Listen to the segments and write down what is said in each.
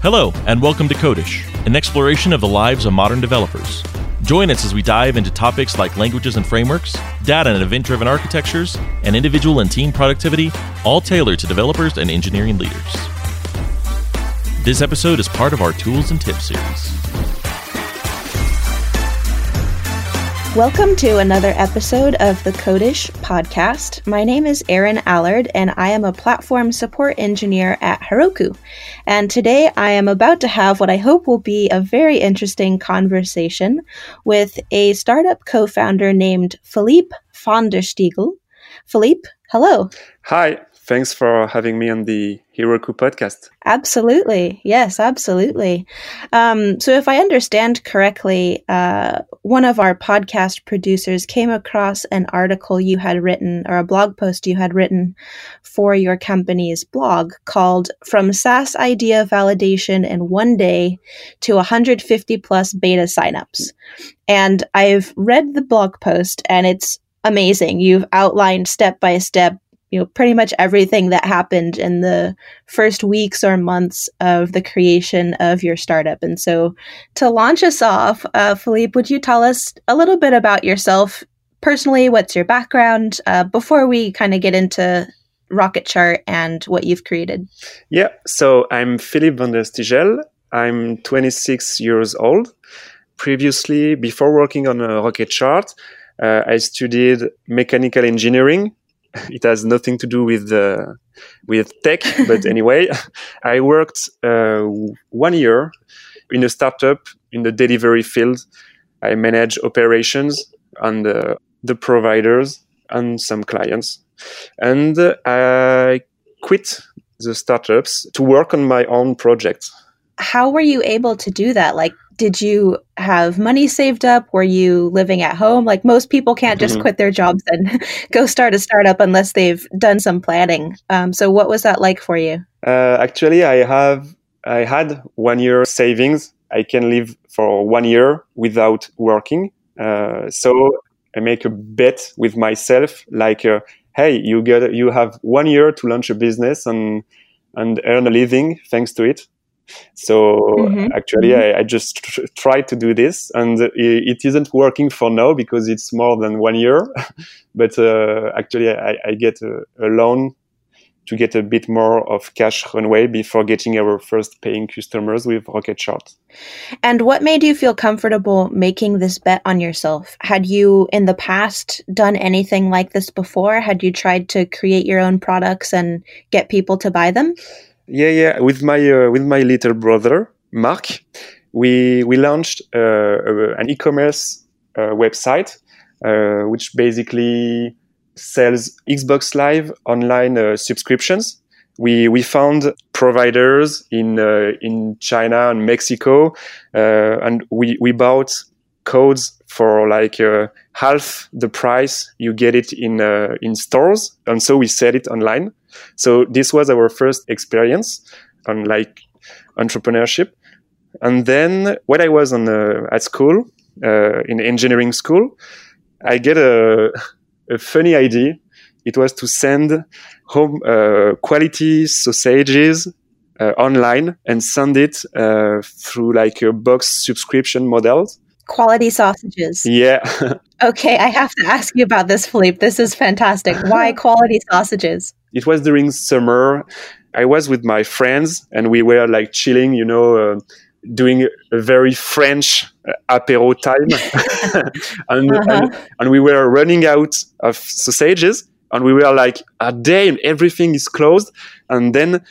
Hello, and welcome to Codish, an exploration of the lives of modern developers. Join us as we dive into topics like languages and frameworks, data and event driven architectures, and individual and team productivity, all tailored to developers and engineering leaders. This episode is part of our Tools and Tips series. Welcome to another episode of the Codish podcast. My name is Erin Allard, and I am a platform support engineer at Heroku. And today I am about to have what I hope will be a very interesting conversation with a startup co founder named Philippe van der Stiegel. Philippe, hello. Hi, thanks for having me on the Heroku podcast. Absolutely. Yes, absolutely. Um, so, if I understand correctly, uh, one of our podcast producers came across an article you had written or a blog post you had written for your company's blog called From SaaS Idea Validation in One Day to 150 Plus Beta Signups. And I've read the blog post and it's amazing. You've outlined step by step you know pretty much everything that happened in the first weeks or months of the creation of your startup. And so to launch us off uh, philippe would you tell us a little bit about yourself? Personally what's your background? Uh, before we kind of get into rocket chart and what you've created. Yeah so i'm philippe van der stiegel i'm 26 years old. Previously before working on a rocket chart uh, i studied mechanical engineering it has nothing to do with uh, with tech. But anyway, I worked uh, one year in a startup in the delivery field. I manage operations and uh, the providers and some clients, and I quit the startups to work on my own project. How were you able to do that? Like did you have money saved up? Were you living at home? Like most people can't just mm-hmm. quit their jobs and go start a startup unless they've done some planning. Um, so what was that like for you? Uh, actually, I have I had one year savings. I can live for one year without working. Uh, so I make a bet with myself, like, uh, hey, you get you have one year to launch a business and and earn a living thanks to it. So mm-hmm. actually, mm-hmm. I, I, just tr- tried to do this, and it, it isn't working for now because it's more than one year. but uh, actually, I, I get a, a, loan to get a bit more of cash runway before getting our first paying customers with Rocket Chart. And what made you feel comfortable making this bet on yourself? Had you in the past done anything like this before? Had you tried to create your own products and get people to buy them? Yeah, yeah. With my uh, with my little brother Mark, we we launched uh, an e-commerce uh, website uh, which basically sells Xbox Live online uh, subscriptions. We we found providers in uh, in China and Mexico, and we we bought codes for like half the price you get it in in stores, and so we sell it online. So this was our first experience on like entrepreneurship. And then when I was on uh, at school uh, in engineering school, I get a, a funny idea. It was to send home uh, quality sausages uh, online and send it uh, through like a box subscription model. Quality sausages. Yeah. okay, I have to ask you about this, Philippe. This is fantastic. Why quality sausages? It was during summer. I was with my friends and we were like chilling, you know, uh, doing a very French uh, apéro time. and, uh-huh. and, and, we were running out of sausages and we were like, a day and everything is closed. And then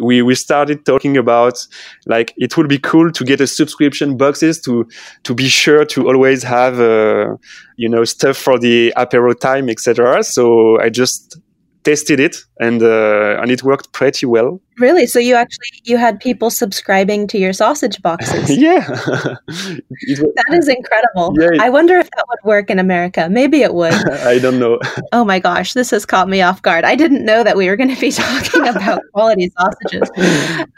we, we started talking about like it would be cool to get a subscription boxes to to be sure to always have uh, you know stuff for the apéro time etc so i just tested it and uh, and it worked pretty well Really? So you actually you had people subscribing to your sausage boxes? yeah, that is incredible. Yeah, I wonder if that would work in America. Maybe it would. I don't know. Oh my gosh, this has caught me off guard. I didn't know that we were going to be talking about quality sausages.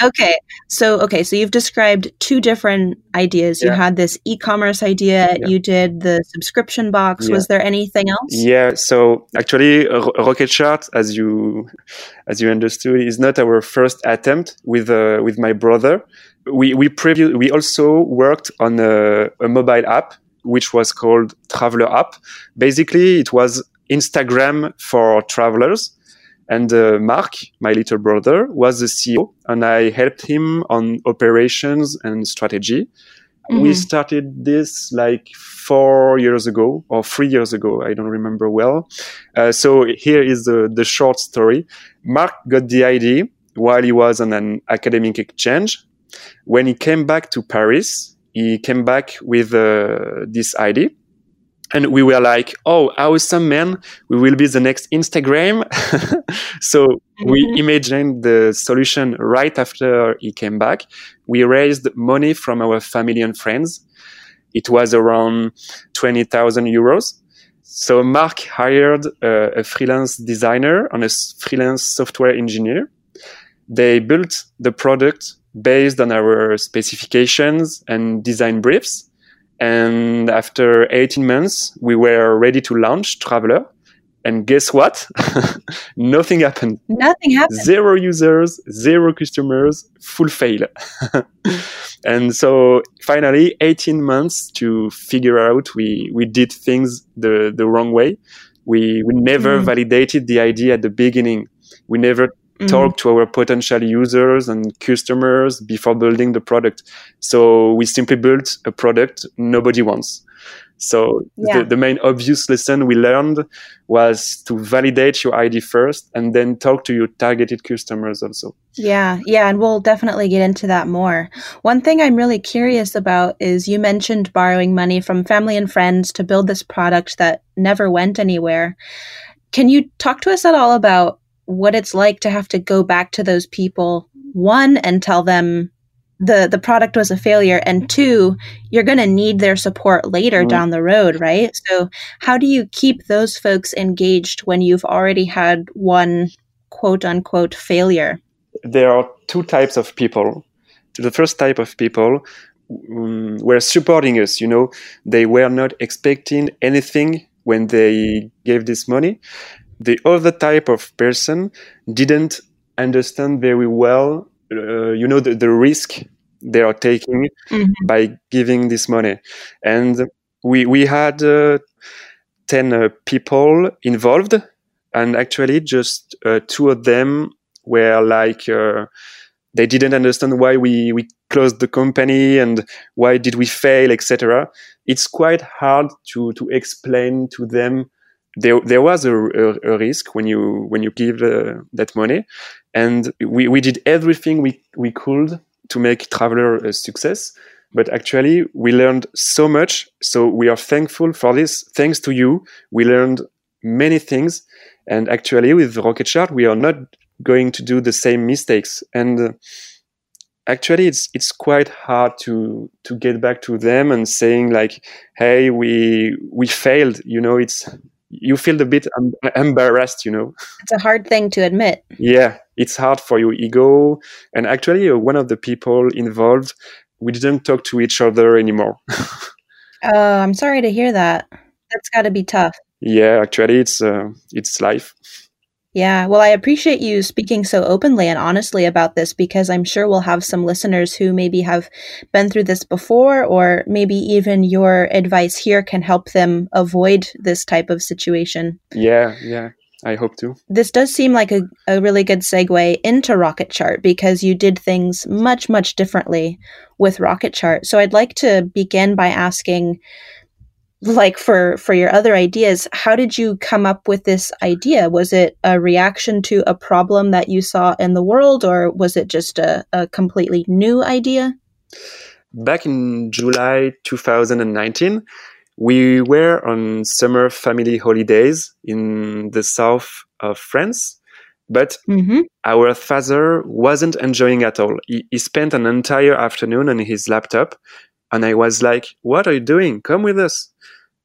Okay, so okay, so you've described two different ideas. You had this e-commerce idea. Yeah. You did the subscription box. Was there anything else? Yeah. So actually, Rocket Chart, as you as you understood, is not our first first attempt with uh, with my brother. We we previous we also worked on a, a mobile app which was called Traveler App. Basically, it was Instagram for travelers. And uh, Mark, my little brother, was the CEO, and I helped him on operations and strategy. Mm-hmm. We started this like four years ago or three years ago. I don't remember well. Uh, so here is the, the short story. Mark got the idea while he was on an academic exchange. When he came back to Paris, he came back with uh, this idea and we were like, "Oh, awesome, man! We will be the next Instagram." so mm-hmm. we imagined the solution right after he came back. We raised money from our family and friends. It was around twenty thousand euros. So Mark hired a, a freelance designer and a freelance software engineer. They built the product based on our specifications and design briefs and after 18 months, we were ready to launch Traveler. And guess what? Nothing happened. Nothing happened. Zero users, zero customers, full fail. and so finally, 18 months to figure out we, we did things the, the wrong way. We, we never mm. validated the idea at the beginning. We never mm-hmm. talk to our potential users and customers before building the product. So we simply built a product nobody wants. So yeah. the, the, main obvious lesson we learned was to validate your ID first and then talk to your targeted customers also. Yeah, yeah, and we'll definitely get into that more. One thing I'm really curious about is you mentioned borrowing money from family and friends to build this product that never went anywhere. Can you talk to us at all about what it's like to have to go back to those people one and tell them the the product was a failure and two you're going to need their support later mm-hmm. down the road right? So how do you keep those folks engaged when you've already had one quote unquote failure? There are two types of people. The first type of people um, were supporting us you know? They were not expecting anything when they gave this money the other type of person didn't understand very well, uh, you know, the, the risk they are taking mm-hmm. by giving this money. And we, we had uh, 10 uh, people involved, and actually, just uh, two of them were like, uh, they didn't understand why we, we closed the company and why did we fail, etc. It's quite hard to, to explain to them there there was a, a, a, risk when you when you give uh, that money, and we, we did everything we we could to make Traveler a success. But actually, we learned so much. So we are thankful for this. Thanks to you, we learned many things. And actually, with Rocket Chart, we are not going to do the same mistakes. And uh, actually, it's it's quite hard to to get back to them and saying like, "Hey, we we failed." You know, it's you feel a bit um, embarrassed, you know. It's a hard thing to admit. Yeah, it's hard for your ego. And actually, uh, one of the people involved, we didn't talk to each other anymore. Oh, I'm sorry to hear that. That's got to be tough. Yeah, actually, it's uh, it's life. Yeah, well, I appreciate you speaking so openly and honestly about this because I'm sure we'll have some listeners who maybe have been through this before, or maybe even your advice here can help them avoid this type of situation. Yeah, yeah. I hope to. This does seem like a, a really good segue into Rocket Chart because you did things much, much differently with Rocket Chart. So I'd like to begin by asking like for for your other ideas how did you come up with this idea? Was it a reaction to a problem that you saw in the world or was it just a, a completely new idea? Back in july 2019 we were on summer family holidays in the south of france but mm-hmm. our father wasn't enjoying at all. He, he spent an entire afternoon on his laptop and I was like, what are you doing? Come with us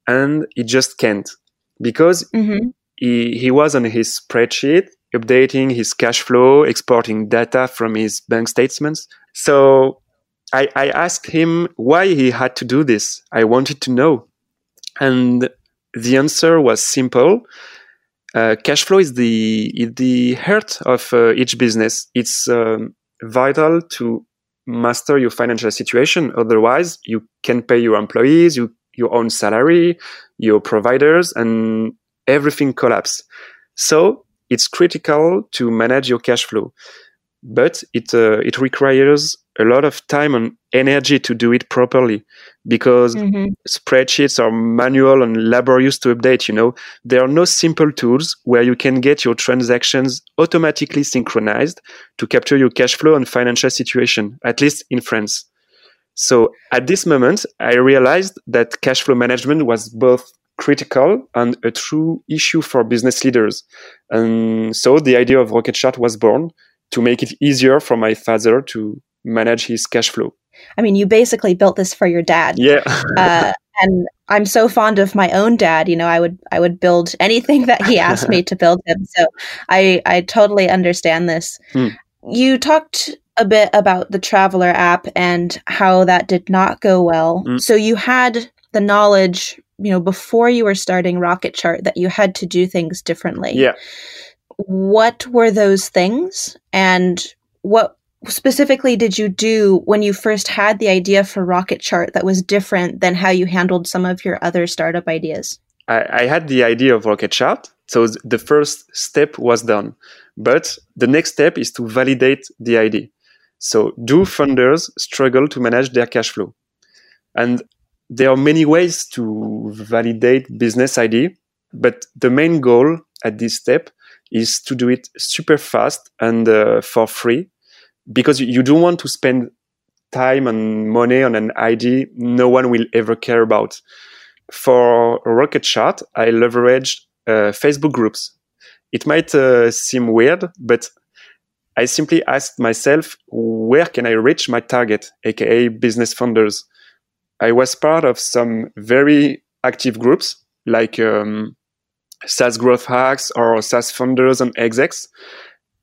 and he just can't because mm-hmm. he, he was on his spreadsheet updating his cash flow, exporting data from his bank statements. So I, I asked him why he had to do this. I wanted to know. And the answer was simple. uh, cash flow is the is the heart of uh, each business. It's um, vital to master your financial situation. Otherwise, you can pay your employees, you, your own salary, your providers, and everything collapse. So it's critical to manage your cash flow, but it uh, it requires a lot of time and energy to do it properly because mm-hmm. spreadsheets are manual and laborious to update you know? There are no simple tools where you can get your transactions automatically synchronized to capture your cash flow and financial situation at least in france. So at this moment i realized that cash flow management was both critical and a true issue for business leaders. And so the idea of rocket chart was born to make it easier for my father to manage his cash flow. I mean, you basically built this for your dad. Yeah. uh, and I'm so fond of my own dad. You know, I would I would build anything that he asked me to build him. So I I totally understand this. Hmm. You talked a bit about the Traveler app and how that did not go well. Hmm. So you had the knowledge, you know, before you were starting Rocket Chart that you had to do things differently. Yeah. What were those things and what specifically did you do when you first had the idea for Rocket Chart that was different than how you handled some of your other startup ideas? I, I had the idea of Rocket Chart, so the first step was done. But the next step is to validate the idea. So, do funders struggle to manage their cash flow? And there are many ways to validate business idea, but the main goal at this step is to do it super fast and uh, for free because you don't want to spend time and money on an idea no one will ever care about. For Rocket Chart, I leveraged uh, Facebook groups. It might uh, seem weird, but I simply asked myself, where can I reach my target, aka business funders? I was part of some very active groups like um, SaaS growth hacks or SaaS funders and execs.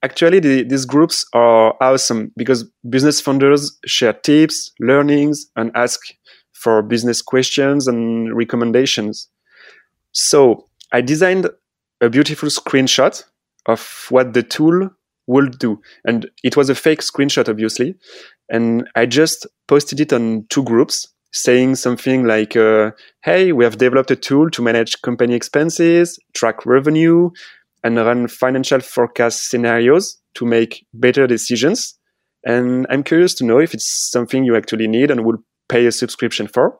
Actually the, these groups are awesome because business funders share tips learnings and ask for business questions and recommendations. So i designed a beautiful screenshot of what the tool would do. And it was a fake screenshot obviously. And i just posted it on two groups saying something like uh, hey we have developed a tool to manage company expenses track revenue and run financial forecast scenarios to make better decisions. And I'm curious to know if it's something you actually need and will pay a subscription for.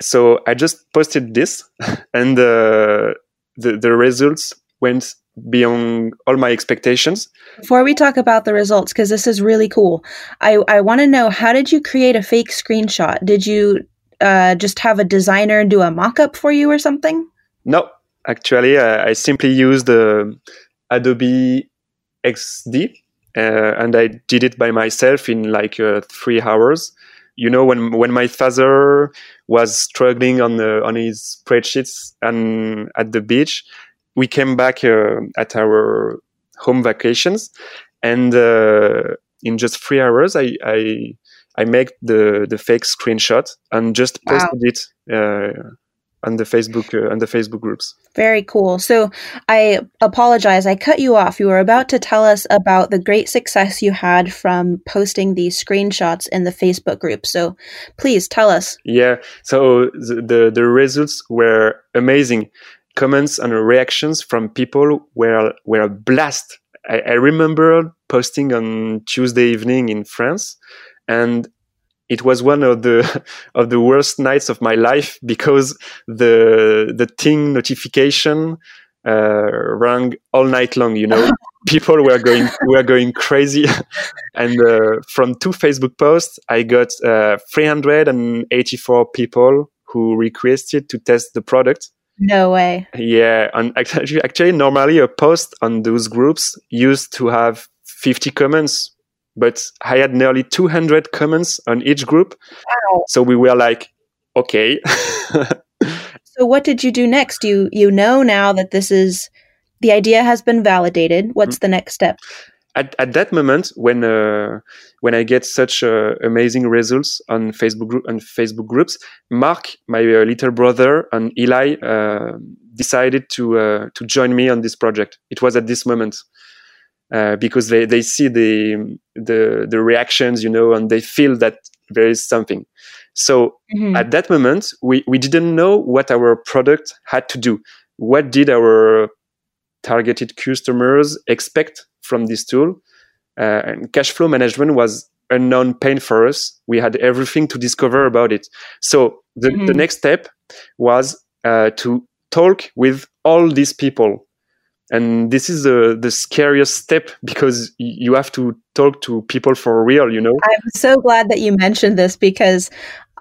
So I just posted this, and uh, the the results went beyond all my expectations. Before we talk about the results, because this is really cool, I, I want to know how did you create a fake screenshot? Did you uh, just have a designer do a mock up for you or something? No, actually, I, I simply used the Adobe XD uh, and I did it by myself in like uh, three hours. You know, when when my father was struggling on the on his spreadsheets and at the beach, we came back uh, at our home vacations, and uh, in just three hours, I I I made the the fake screenshot and just posted wow. it uh, on the Facebook uh, on the Facebook groups. Very cool. So I apologize. I cut you off. You were about to tell us about the great success you had from posting these screenshots in the Facebook group. So please tell us. Yeah. So the the, the results were amazing. Comments and reactions from people were were a blast. I, I remember posting on Tuesday evening in France, and it was one of the of the worst nights of my life because the the ting notification uh, rang all night long. You know, people were going were going crazy, and uh, from two Facebook posts, I got uh, 384 people who requested to test the product. No way. Yeah, and actually, actually, normally a post on those groups used to have 50 comments but I had nearly 200 comments on each group. Wow. So we were like, okay. so what did you do next? You you know now that this is the idea has been validated. What's mm-hmm. the next step? At, at that moment, when uh, when I get such uh, amazing results on Facebook group and Facebook groups, Mark, my uh, little brother, and Eli, uh, decided to uh, to join me on this project. It was at this moment uh, because they, they see the the the reactions, you know, and they feel that there is something. So mm-hmm. at that moment, we, we didn't know what our product had to do. What did our targeted customers expect from this tool? Uh, and cash flow management was unknown pain for us. We had everything to discover about it. So the, mm-hmm. the next step was uh, to talk with all these people. And this is the, the scariest step because you have to talk to people for real, you know? I'm so glad that you mentioned this because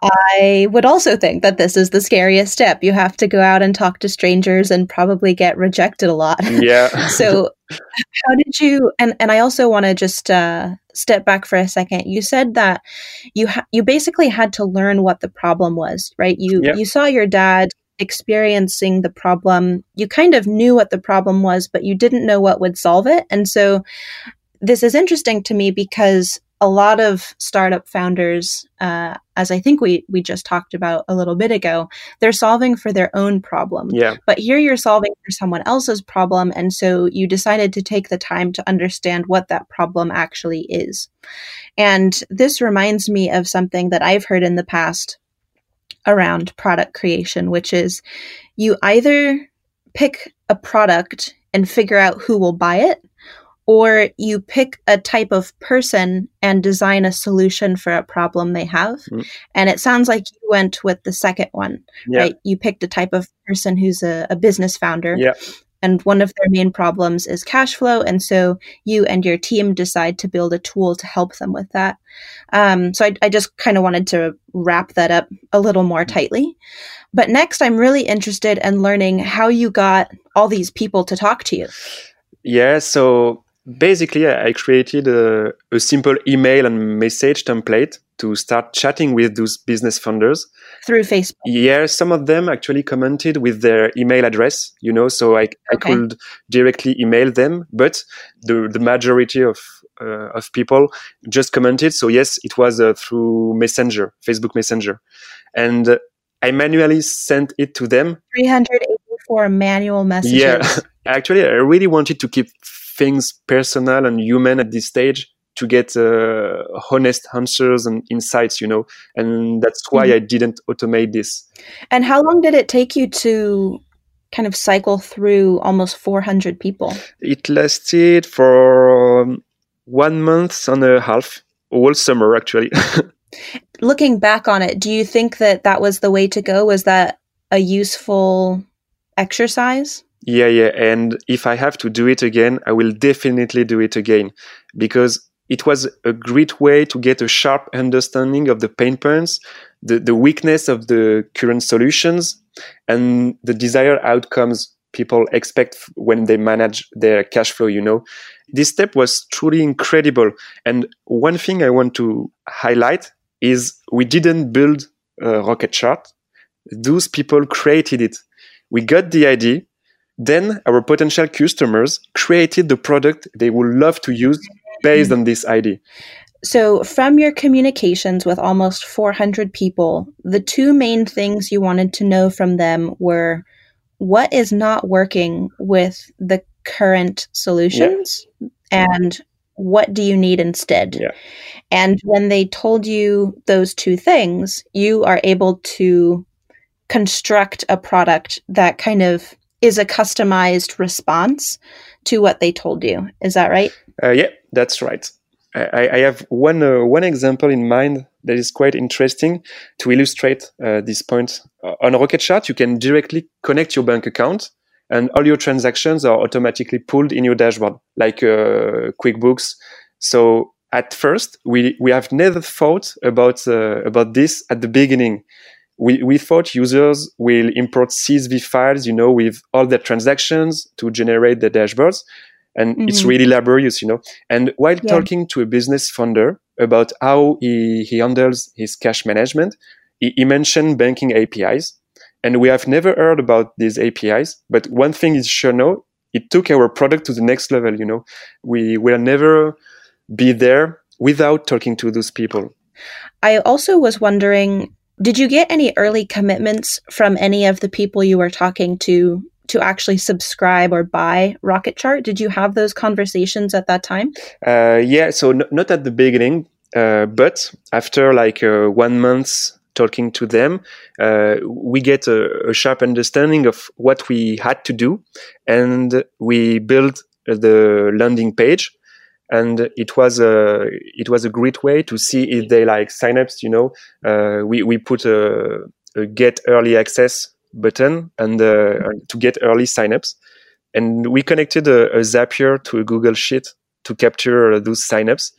I would also think that this is the scariest step. You have to go out and talk to strangers and probably get rejected a lot. Yeah. so, how did you? And and I also want to just uh, step back for a second. You said that you ha- you basically had to learn what the problem was, right? You you saw your dad experiencing the problem. You kind of knew what the problem was, but you didn't know what would solve it. And so, this is interesting to me because a lot of startup founders, uh, as I think we we just talked about a little bit ago, they're solving for their own problem. Yeah. But here you're solving for someone else's problem, and so you decided to take the time to understand what that problem actually is. And this reminds me of something that I've heard in the past around product creation, which is you either pick a product and figure out who will buy it or you pick a type of person and design a solution for a problem they have. Mm. And it sounds like you went with the second one, yeah. right? You picked a type of person who's a, a business founder. Yeah. And one of their main problems is cash flow. And so you and your team decide to build a tool to help them with that. Um, so I, I just kind of wanted to wrap that up a little more mm. tightly. But next, I'm really interested in learning how you got all these people to talk to you. Yeah. So basically, I created a, a, simple email and message template to start chatting with those business funders through Facebook. Yeah, some of them actually commented with their email address, you know, so I, I could directly email them, but the, the majority of uh, of people just commented. So yes, it was uh, through Messenger, Facebook Messenger, and uh, I manually sent it to them. 380 for manual messages? Yeah, actually, I really wanted to keep things personal and human at this stage to get uh, honest answers and insights, you know, and that's why mm-hmm. I didn't automate this. And how long did it take you to kind of cycle through almost 400 people? It lasted for um, one month and a half, all summer actually. Looking back on it, do you think that that was the way to go? Was that a useful exercise yeah, yeah. And if I have to do it again, I will definitely do it again because it was a great way to get a sharp understanding of the pain points, the, the weakness of the current solutions, and the desired outcomes people expect when they manage their cash flow, you know. This step was truly incredible. And one thing I want to highlight is we didn't build a rocket chart. Those people created it. We got the idea, then our potential customers created the product they would love to use based on this idea. So, from your communications with almost 400 people, the two main things you wanted to know from them were what is not working with the current solutions yeah. and what do you need instead? Yeah. And when they told you those two things, you are able to construct a product that kind of is a customized response to what they told you. Is that right? Uh, yeah, that's right. I, I have one uh, one example in mind that is quite interesting to illustrate uh, this point. Uh, on Rocket Chart, you can directly connect your bank account, and all your transactions are automatically pulled in your dashboard, like uh, QuickBooks. So at first, we we have never thought about uh, about this at the beginning we, we thought users will import CSV files, you know, with all their transactions to generate the dashboards. And mm-hmm. it's really laborious, you know. And while yeah. talking to a business founder about how he, he handles his cash management, he, he mentioned banking APIs. And we have never heard about these APIs. But one thing is sure no, it took our product to the next level, you know. We will never be there without talking to those people. I also was wondering did you get any early commitments from any of the people you were talking to to actually subscribe or buy Rocket Chart? Did you have those conversations at that time? Uh, yeah, so n- not at the beginning, uh, but after like uh, one month talking to them, uh, we get a, a, sharp understanding of what we had to do, and we build the landing page. And it was a it was a great way to see if they like signups. You know, uh, we we put a, a, get early access button and uh, to get early signups, and we connected a, a Zapier to a Google Sheet to capture those signups.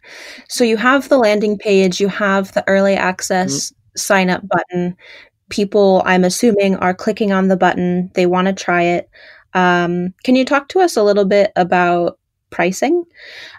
So you have the landing page, you have the early access mm-hmm. sign up button. People, I'm assuming, are clicking on the button. They want to try it. Um, can you talk to us a little bit about pricing?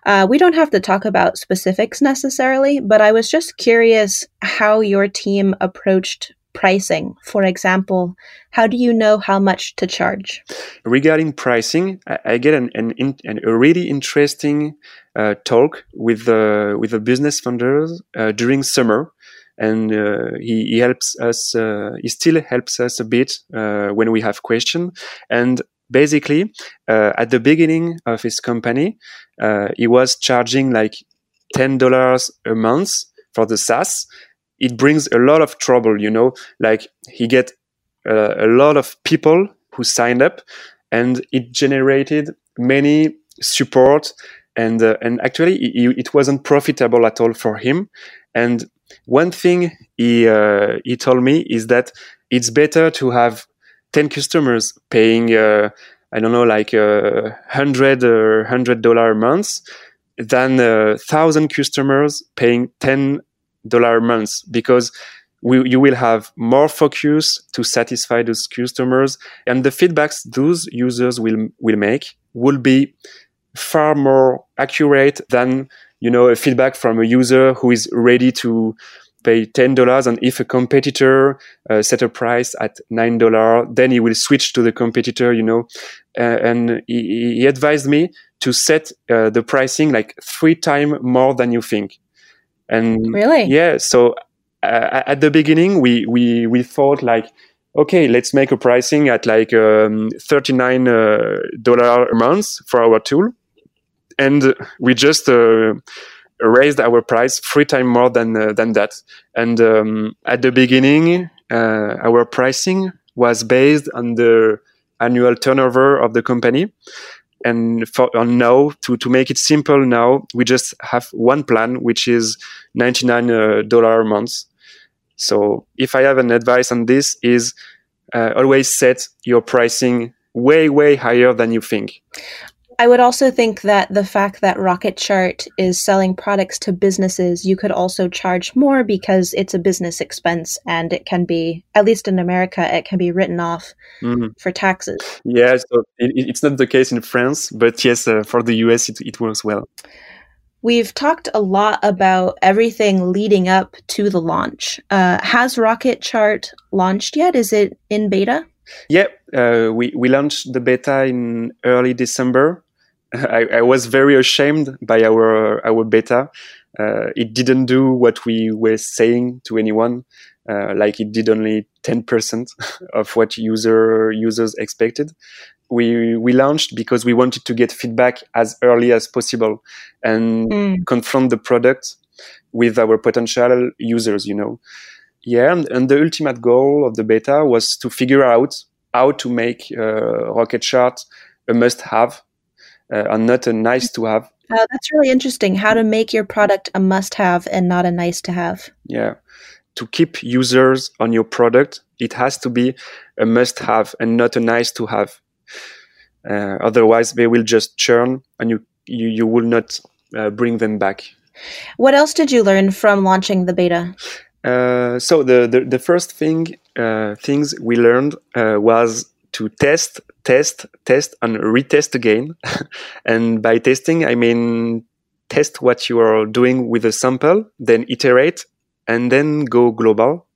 Uh, we don't have to talk about specifics necessarily, but I was just curious how your team approached pricing? For example, how do you know how much to charge? Regarding pricing, I, get an, an, an, a really interesting uh, talk with the with the business founders uh, during summer, and uh, he, he, helps us. Uh, he still helps us a bit uh, when we have questions. And basically, uh, at the beginning of his company, he was charging like ten dollars a month for the SaaS. It brings a lot of trouble, you know, like he get uh, a lot of people who signed up and it generated many support and uh, and actually it, it, wasn't profitable at all for him. And one thing he uh, he told me is that it's better to have 10 customers paying uh, i don't know like uh, hundred or hundred dollar a month than a thousand customers paying 10 dollar a month because we, you will have more focus to satisfy those customers and the feedbacks those users will will make will be far more accurate than you know a feedback from a user who is ready to pay ten dollars and if a competitor uh, set a price at nine dollar then he will switch to the competitor you know. Uh, and he, he, advised me to set uh, the pricing like three times more than you think. And really, yeah. So uh, at the beginning, we we we thought like, okay, let's make a pricing at like um, thirty nine uh, dollar a month for our tool, and we just uh, raised our price three times more than uh, than that. And um, at the beginning, uh, our pricing was based on the annual turnover of the company. And for now to, to make it simple now we just have one plan which is $99 uh, a month. So if i have an advice on this is uh, always set your pricing way way higher than you think I would also think that the fact that Rocket Chart is selling products to businesses, you could also charge more because it's a business expense and it can be, at least in America, it can be written off mm-hmm. for taxes. Yeah, so it, it's not the case in France, but yes, uh, for the US, it, it works well. We've talked a lot about everything leading up to the launch. Uh, has Rocket Chart launched yet? Is it in beta? Yeah, uh, we, we launched the beta in early December. I, I, was very ashamed by our our beta. Uh, it didn't do what we were saying to anyone. Uh, like it did only 10% of what user users expected. We we launched because we wanted to get feedback as early as possible and mm. confront the product with our potential users. You know, yeah. And, and the ultimate goal of the beta was to figure out how to make uh, Rocket Chart a must-have uh, and not a nice to have. Oh, that's really interesting. How to make your product a must have and not a nice to have. Yeah. To keep users on your product, it has to be a must have and not a nice to have. Uh, otherwise, they will just churn and you, you, you will not uh, bring them back. What else did you learn from launching the beta? Uh, so the, the, the first thing uh, things we learned uh, was to test, test, test, and retest again. and by testing, I mean test what you are doing with a sample, then iterate, and then go global.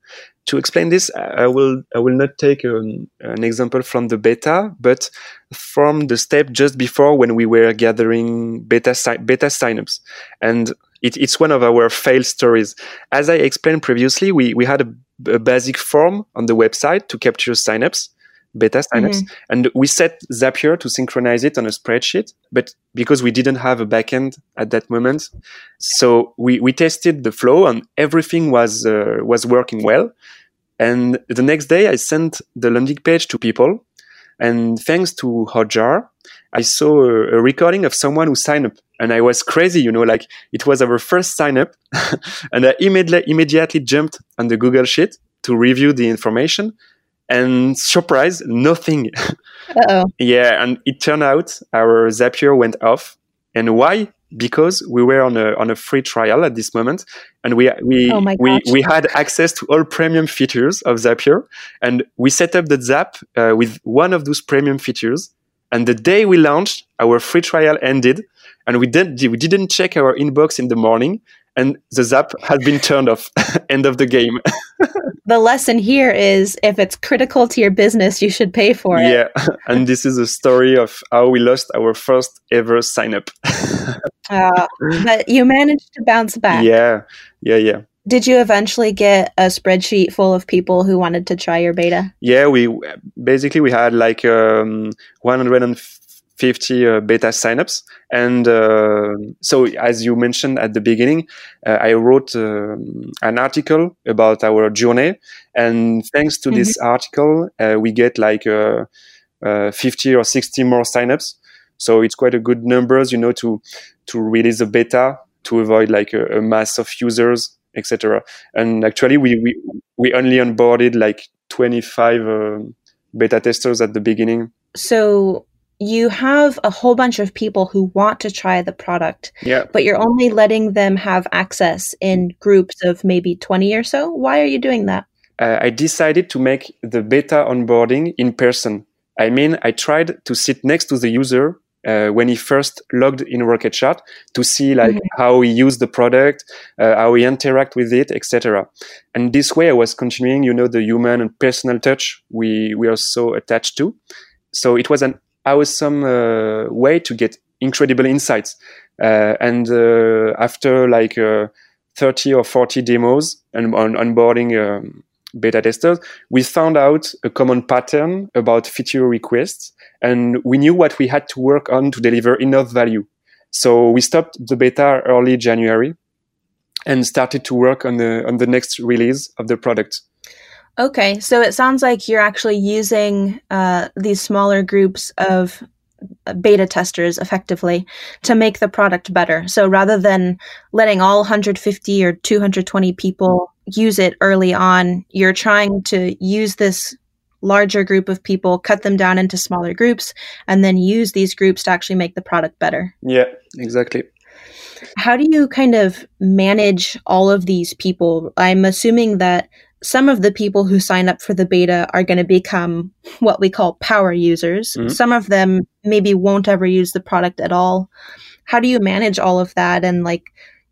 To explain this, I will I will not take an, an example from the beta, but from the step just before when we were gathering beta beta signups, and it, it's one of our fail stories. As I explained previously, we we had a, a basic form on the website to capture signups, beta signups. Mm-hmm. And we set Zapier to synchronize it on a spreadsheet. But because we didn't have a backend at that moment, so we, we tested the flow and everything was, uh, was working well. And the next day I sent the landing page to people. And thanks to Hotjar, I saw a, a recording of someone who signed up and I was crazy, you know, like it was our first sign up and I immediately, immediately jumped on the Google Sheet to review the information and surprise, nothing. oh yeah. And it turned out our Zapier went off. And why? Because we were on a, on a free trial at this moment and we, we, oh we, we had access to all premium features of Zapier and we set up the Zap uh, with one of those premium features. And the day we launched, our free trial ended and we didn't we didn't check our inbox in the morning and the zap has been turned off. End of the game. The lesson here is if it's critical to your business you should pay for it. Yeah and this is a story of how we lost our first ever sign up uh, but you managed to bounce back. Yeah yeah yeah. Did you eventually get a spreadsheet full of people who wanted to try your beta? Yeah we basically we had like um, 150 50 uh, beta signups. And uh, so, as you mentioned at the beginning, uh, I wrote um, an article about our journey. And thanks to mm-hmm. this article, uh, we get like uh, uh, 50 or 60 more signups. So it's quite a good numbers, you know, to to release a beta to avoid like a, a mass of users, etc. And actually, we, we we only onboarded like 25 beta testers at the beginning. So you have a whole bunch of people who want to try the product, yeah. but you're only letting them have access in groups of maybe 20 or so. Why are you doing that? Uh, I decided to make the beta onboarding in person. I mean, I tried to sit next to the user uh, when he first logged in Rocketchart to see like mm-hmm. how he used the product, uh, how he interact with it, etc. And this way, I was continuing, you know, the human and personal touch we we are so attached to. So it was an awesome uh, way to get incredible insights. Uh, and uh, after like 30 or 40 demos and on onboarding um, beta testers, we found out a common pattern about feature requests, and we knew what we had to work on to deliver enough value. So we stopped the beta early January and started to work on the on the next release of the product. Okay, so it sounds like you're actually using uh, these smaller groups of uh, beta testers effectively to make the product better. So rather than letting all 150 or 220 people use it early on, you're trying to use this larger group of people, cut them down into smaller groups, and then use these groups to actually make the product better. Yeah, exactly. How do you kind of manage all of these people? I'm assuming that some of the people who sign up for the beta are going to become what we call power users. Mm-hmm. Some of them maybe won't ever use the product at all. How do you manage all of that and like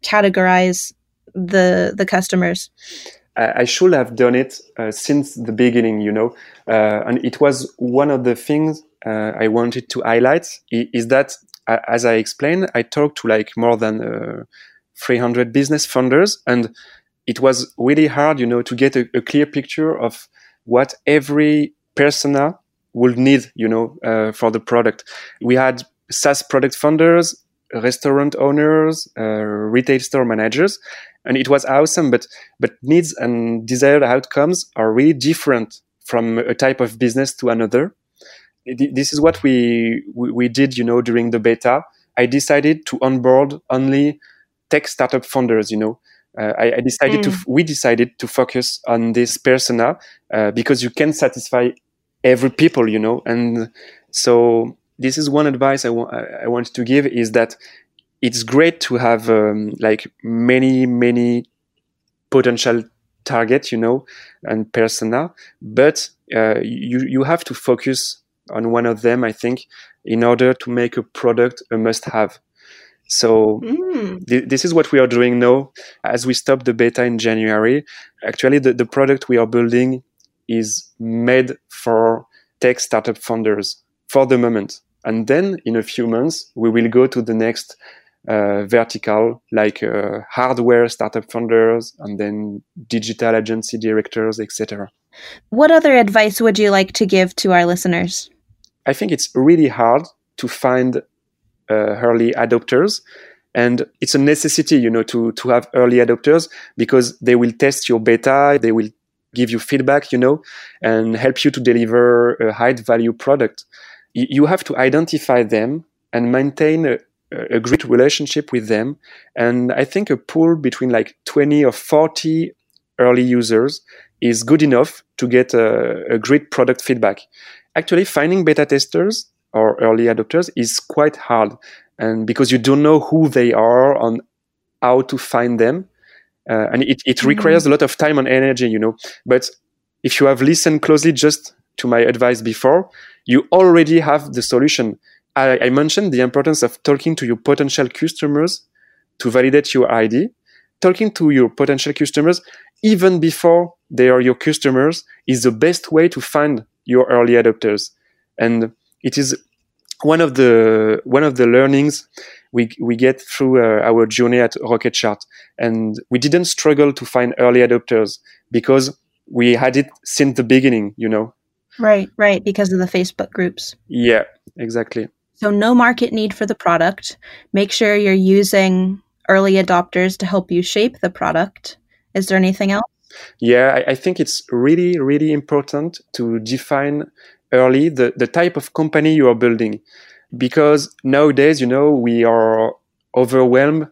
categorize the the customers? I should have done it uh, since the beginning, you know, uh, and it was one of the things uh, I wanted to highlight is that, as I explained, I talked to like more than uh, 300 business founders, and it was really hard, you know, to get a, a clear picture of what every persona would need, you know, uh, for the product. We had SaaS product founders, restaurant owners, uh, retail store managers, and it was awesome. But but needs and desired outcomes are really different from a type of business to another. This is what we we, we did, you know, during the beta. I decided to onboard only tech startup founders, you know, uh, I, I, decided mm. to we decided to focus on this persona uh, because you can satisfy every people you know and so this is one advice I, wa- I wanted to give is that it's great to have um, like many many potential target you know and persona but uh, you you have to focus on one of them i think in order to make a product a must have so mm. th- this is what we are doing now. As we stop the beta in January, actually the, the product we are building is made for tech startup founders for the moment. And then in a few months, we will go to the next uh, vertical, like uh, hardware startup founders and then digital agency directors, etc. What other advice would you like to give to our listeners? I think it's really hard to find Uh, early adopters. And it's a necessity you know to to have early adopters because they will test your beta they will give you feedback you know and help you to deliver a high value product. You have to identify them and maintain a, a great relationship with them. And i think a pool between like 20 or 40 early users is good enough to get a, a great product feedback. Actually finding beta testers or early adopters is quite hard. And because you don't know who they are and how to find them uh, and it, it requires mm-hmm. a lot of time and energy you know. But if you have listened closely just to my advice before you already have the solution. I, I mentioned the importance of talking to your potential customers to validate your id talking to your potential customers even before they are your customers is the best way to find your early adopters. And it is one of the one of the learnings we we get through uh, our journey at Rocketchart, and we didn't struggle to find early adopters because we had it since the beginning. You know. Right, right, because of the Facebook groups. Yeah, exactly. So no market need for the product. Make sure you're using early adopters to help you shape the product. Is there anything else? Yeah, I, I think it's really, really important to define early the, the type of company you are building. Because nowadays, you know, we are overwhelmed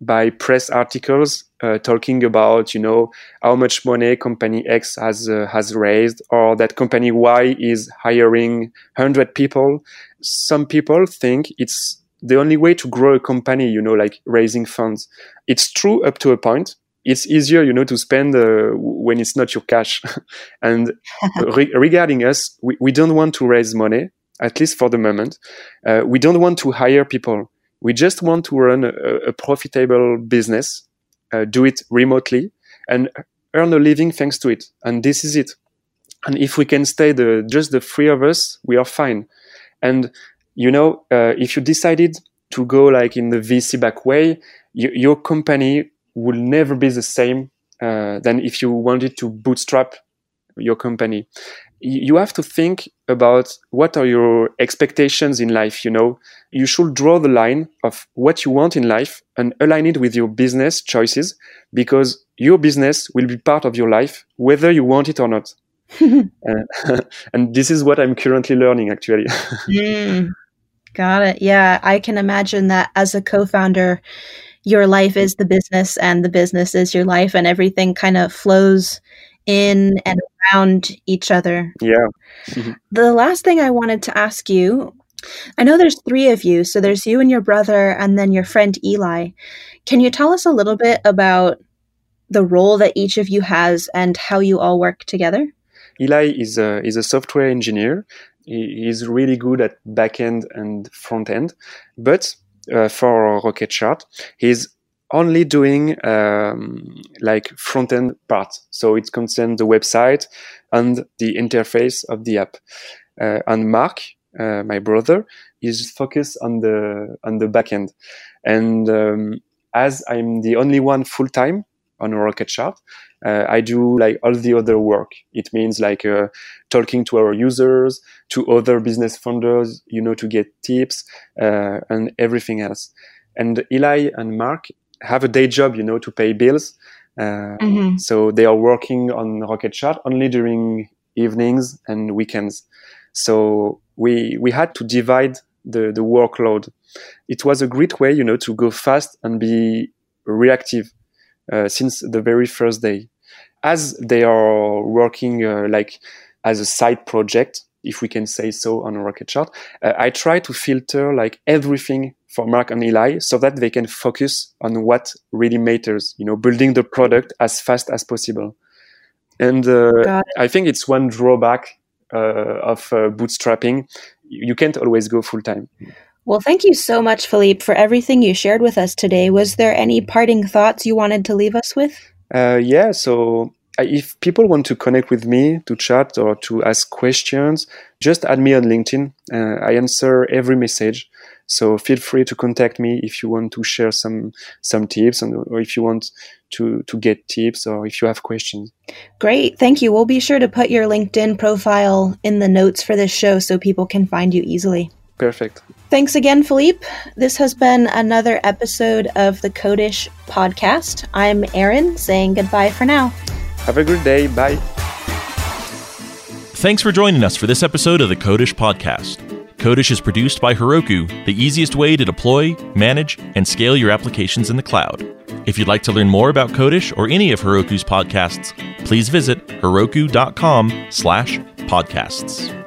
by press articles uh, talking about, you know, how much money company X has uh, has raised, or that company Y is hiring hundred people. Some people think it's the only way to grow a company, you know, like raising funds. It's true up to a point, it's easier, you know, to spend uh, when it's not your cash. and re- regarding us, we, we don't want to raise money, at least for the moment. Uh, we don't want to hire people. We just want to run a, a profitable business, uh, do it remotely, and earn a living thanks to it. And this is it. And if we can stay the just the three of us, we are fine. And you know, uh, if you decided to go like in the VC back way, your company will never be the same uh, than if you wanted to bootstrap your company. You have to think about what are your expectations in life. You know, you should draw the line of what you want in life and align it with your business choices because your business will be part of your life, whether you want it or not. uh, and this is what I'm currently learning, actually. mm, got it. Yeah, I can imagine that as a co founder, your life is the business and the business is your life and everything kind of flows in and around each other. Yeah. Mm-hmm. The last thing I wanted to ask you I know there's three of you. So there's you and your brother, and then your friend Eli. Can you tell us a little bit about the role that each of you has and how you all work together? Eli is a, is a software engineer. He, he's really good at back end and front end, but uh, for Rocketchart, he's only doing um, like front end part. So it concerns the website and the interface of the app. Uh, and Mark, uh, my brother, is focused on the on the back end. And um, as I'm the only one full time on Rocketchart, uh, I do like all the other work. It means like uh, talking to our users, to other business founders, you know, to get tips uh, and everything else. And Eli and Mark have a day job, you know, to pay bills. Uh, mm-hmm. So they are working on Rocketchart only during evenings and weekends. So we we had to divide the the workload. It was a great way, you know, to go fast and be reactive since the very first day as they are working uh, like as a side project, if we can say so on a Rocketchart, uh, I try to filter like everything for Mark and Eli so that they can focus on what really matters, you know, building the product as fast as possible. And uh, I think it's one drawback uh, of uh, bootstrapping. You can't always go full time. Well, thank you so much, Philippe, for everything you shared with us today. Was there any parting thoughts you wanted to leave us with? Uh, yeah, so if people want to connect with me to chat or to ask questions, just add me on LinkedIn. Uh, I answer every message. So feel free to contact me if you want to share some some tips, and, or if you want to to get tips, or if you have questions. Great, thank you. We'll be sure to put your LinkedIn profile in the notes for this show so people can find you easily. Perfect. Thanks again, Philippe. This has been another episode of the Codish podcast. I'm Erin saying goodbye for now. Have a good day. Bye. Thanks for joining us for this episode of the Codish podcast. Codish is produced by Heroku, the easiest way to deploy, manage, and scale your applications in the cloud. If you'd like to learn more about Codish or any of Heroku's podcasts, please visit heroku.com slash podcasts.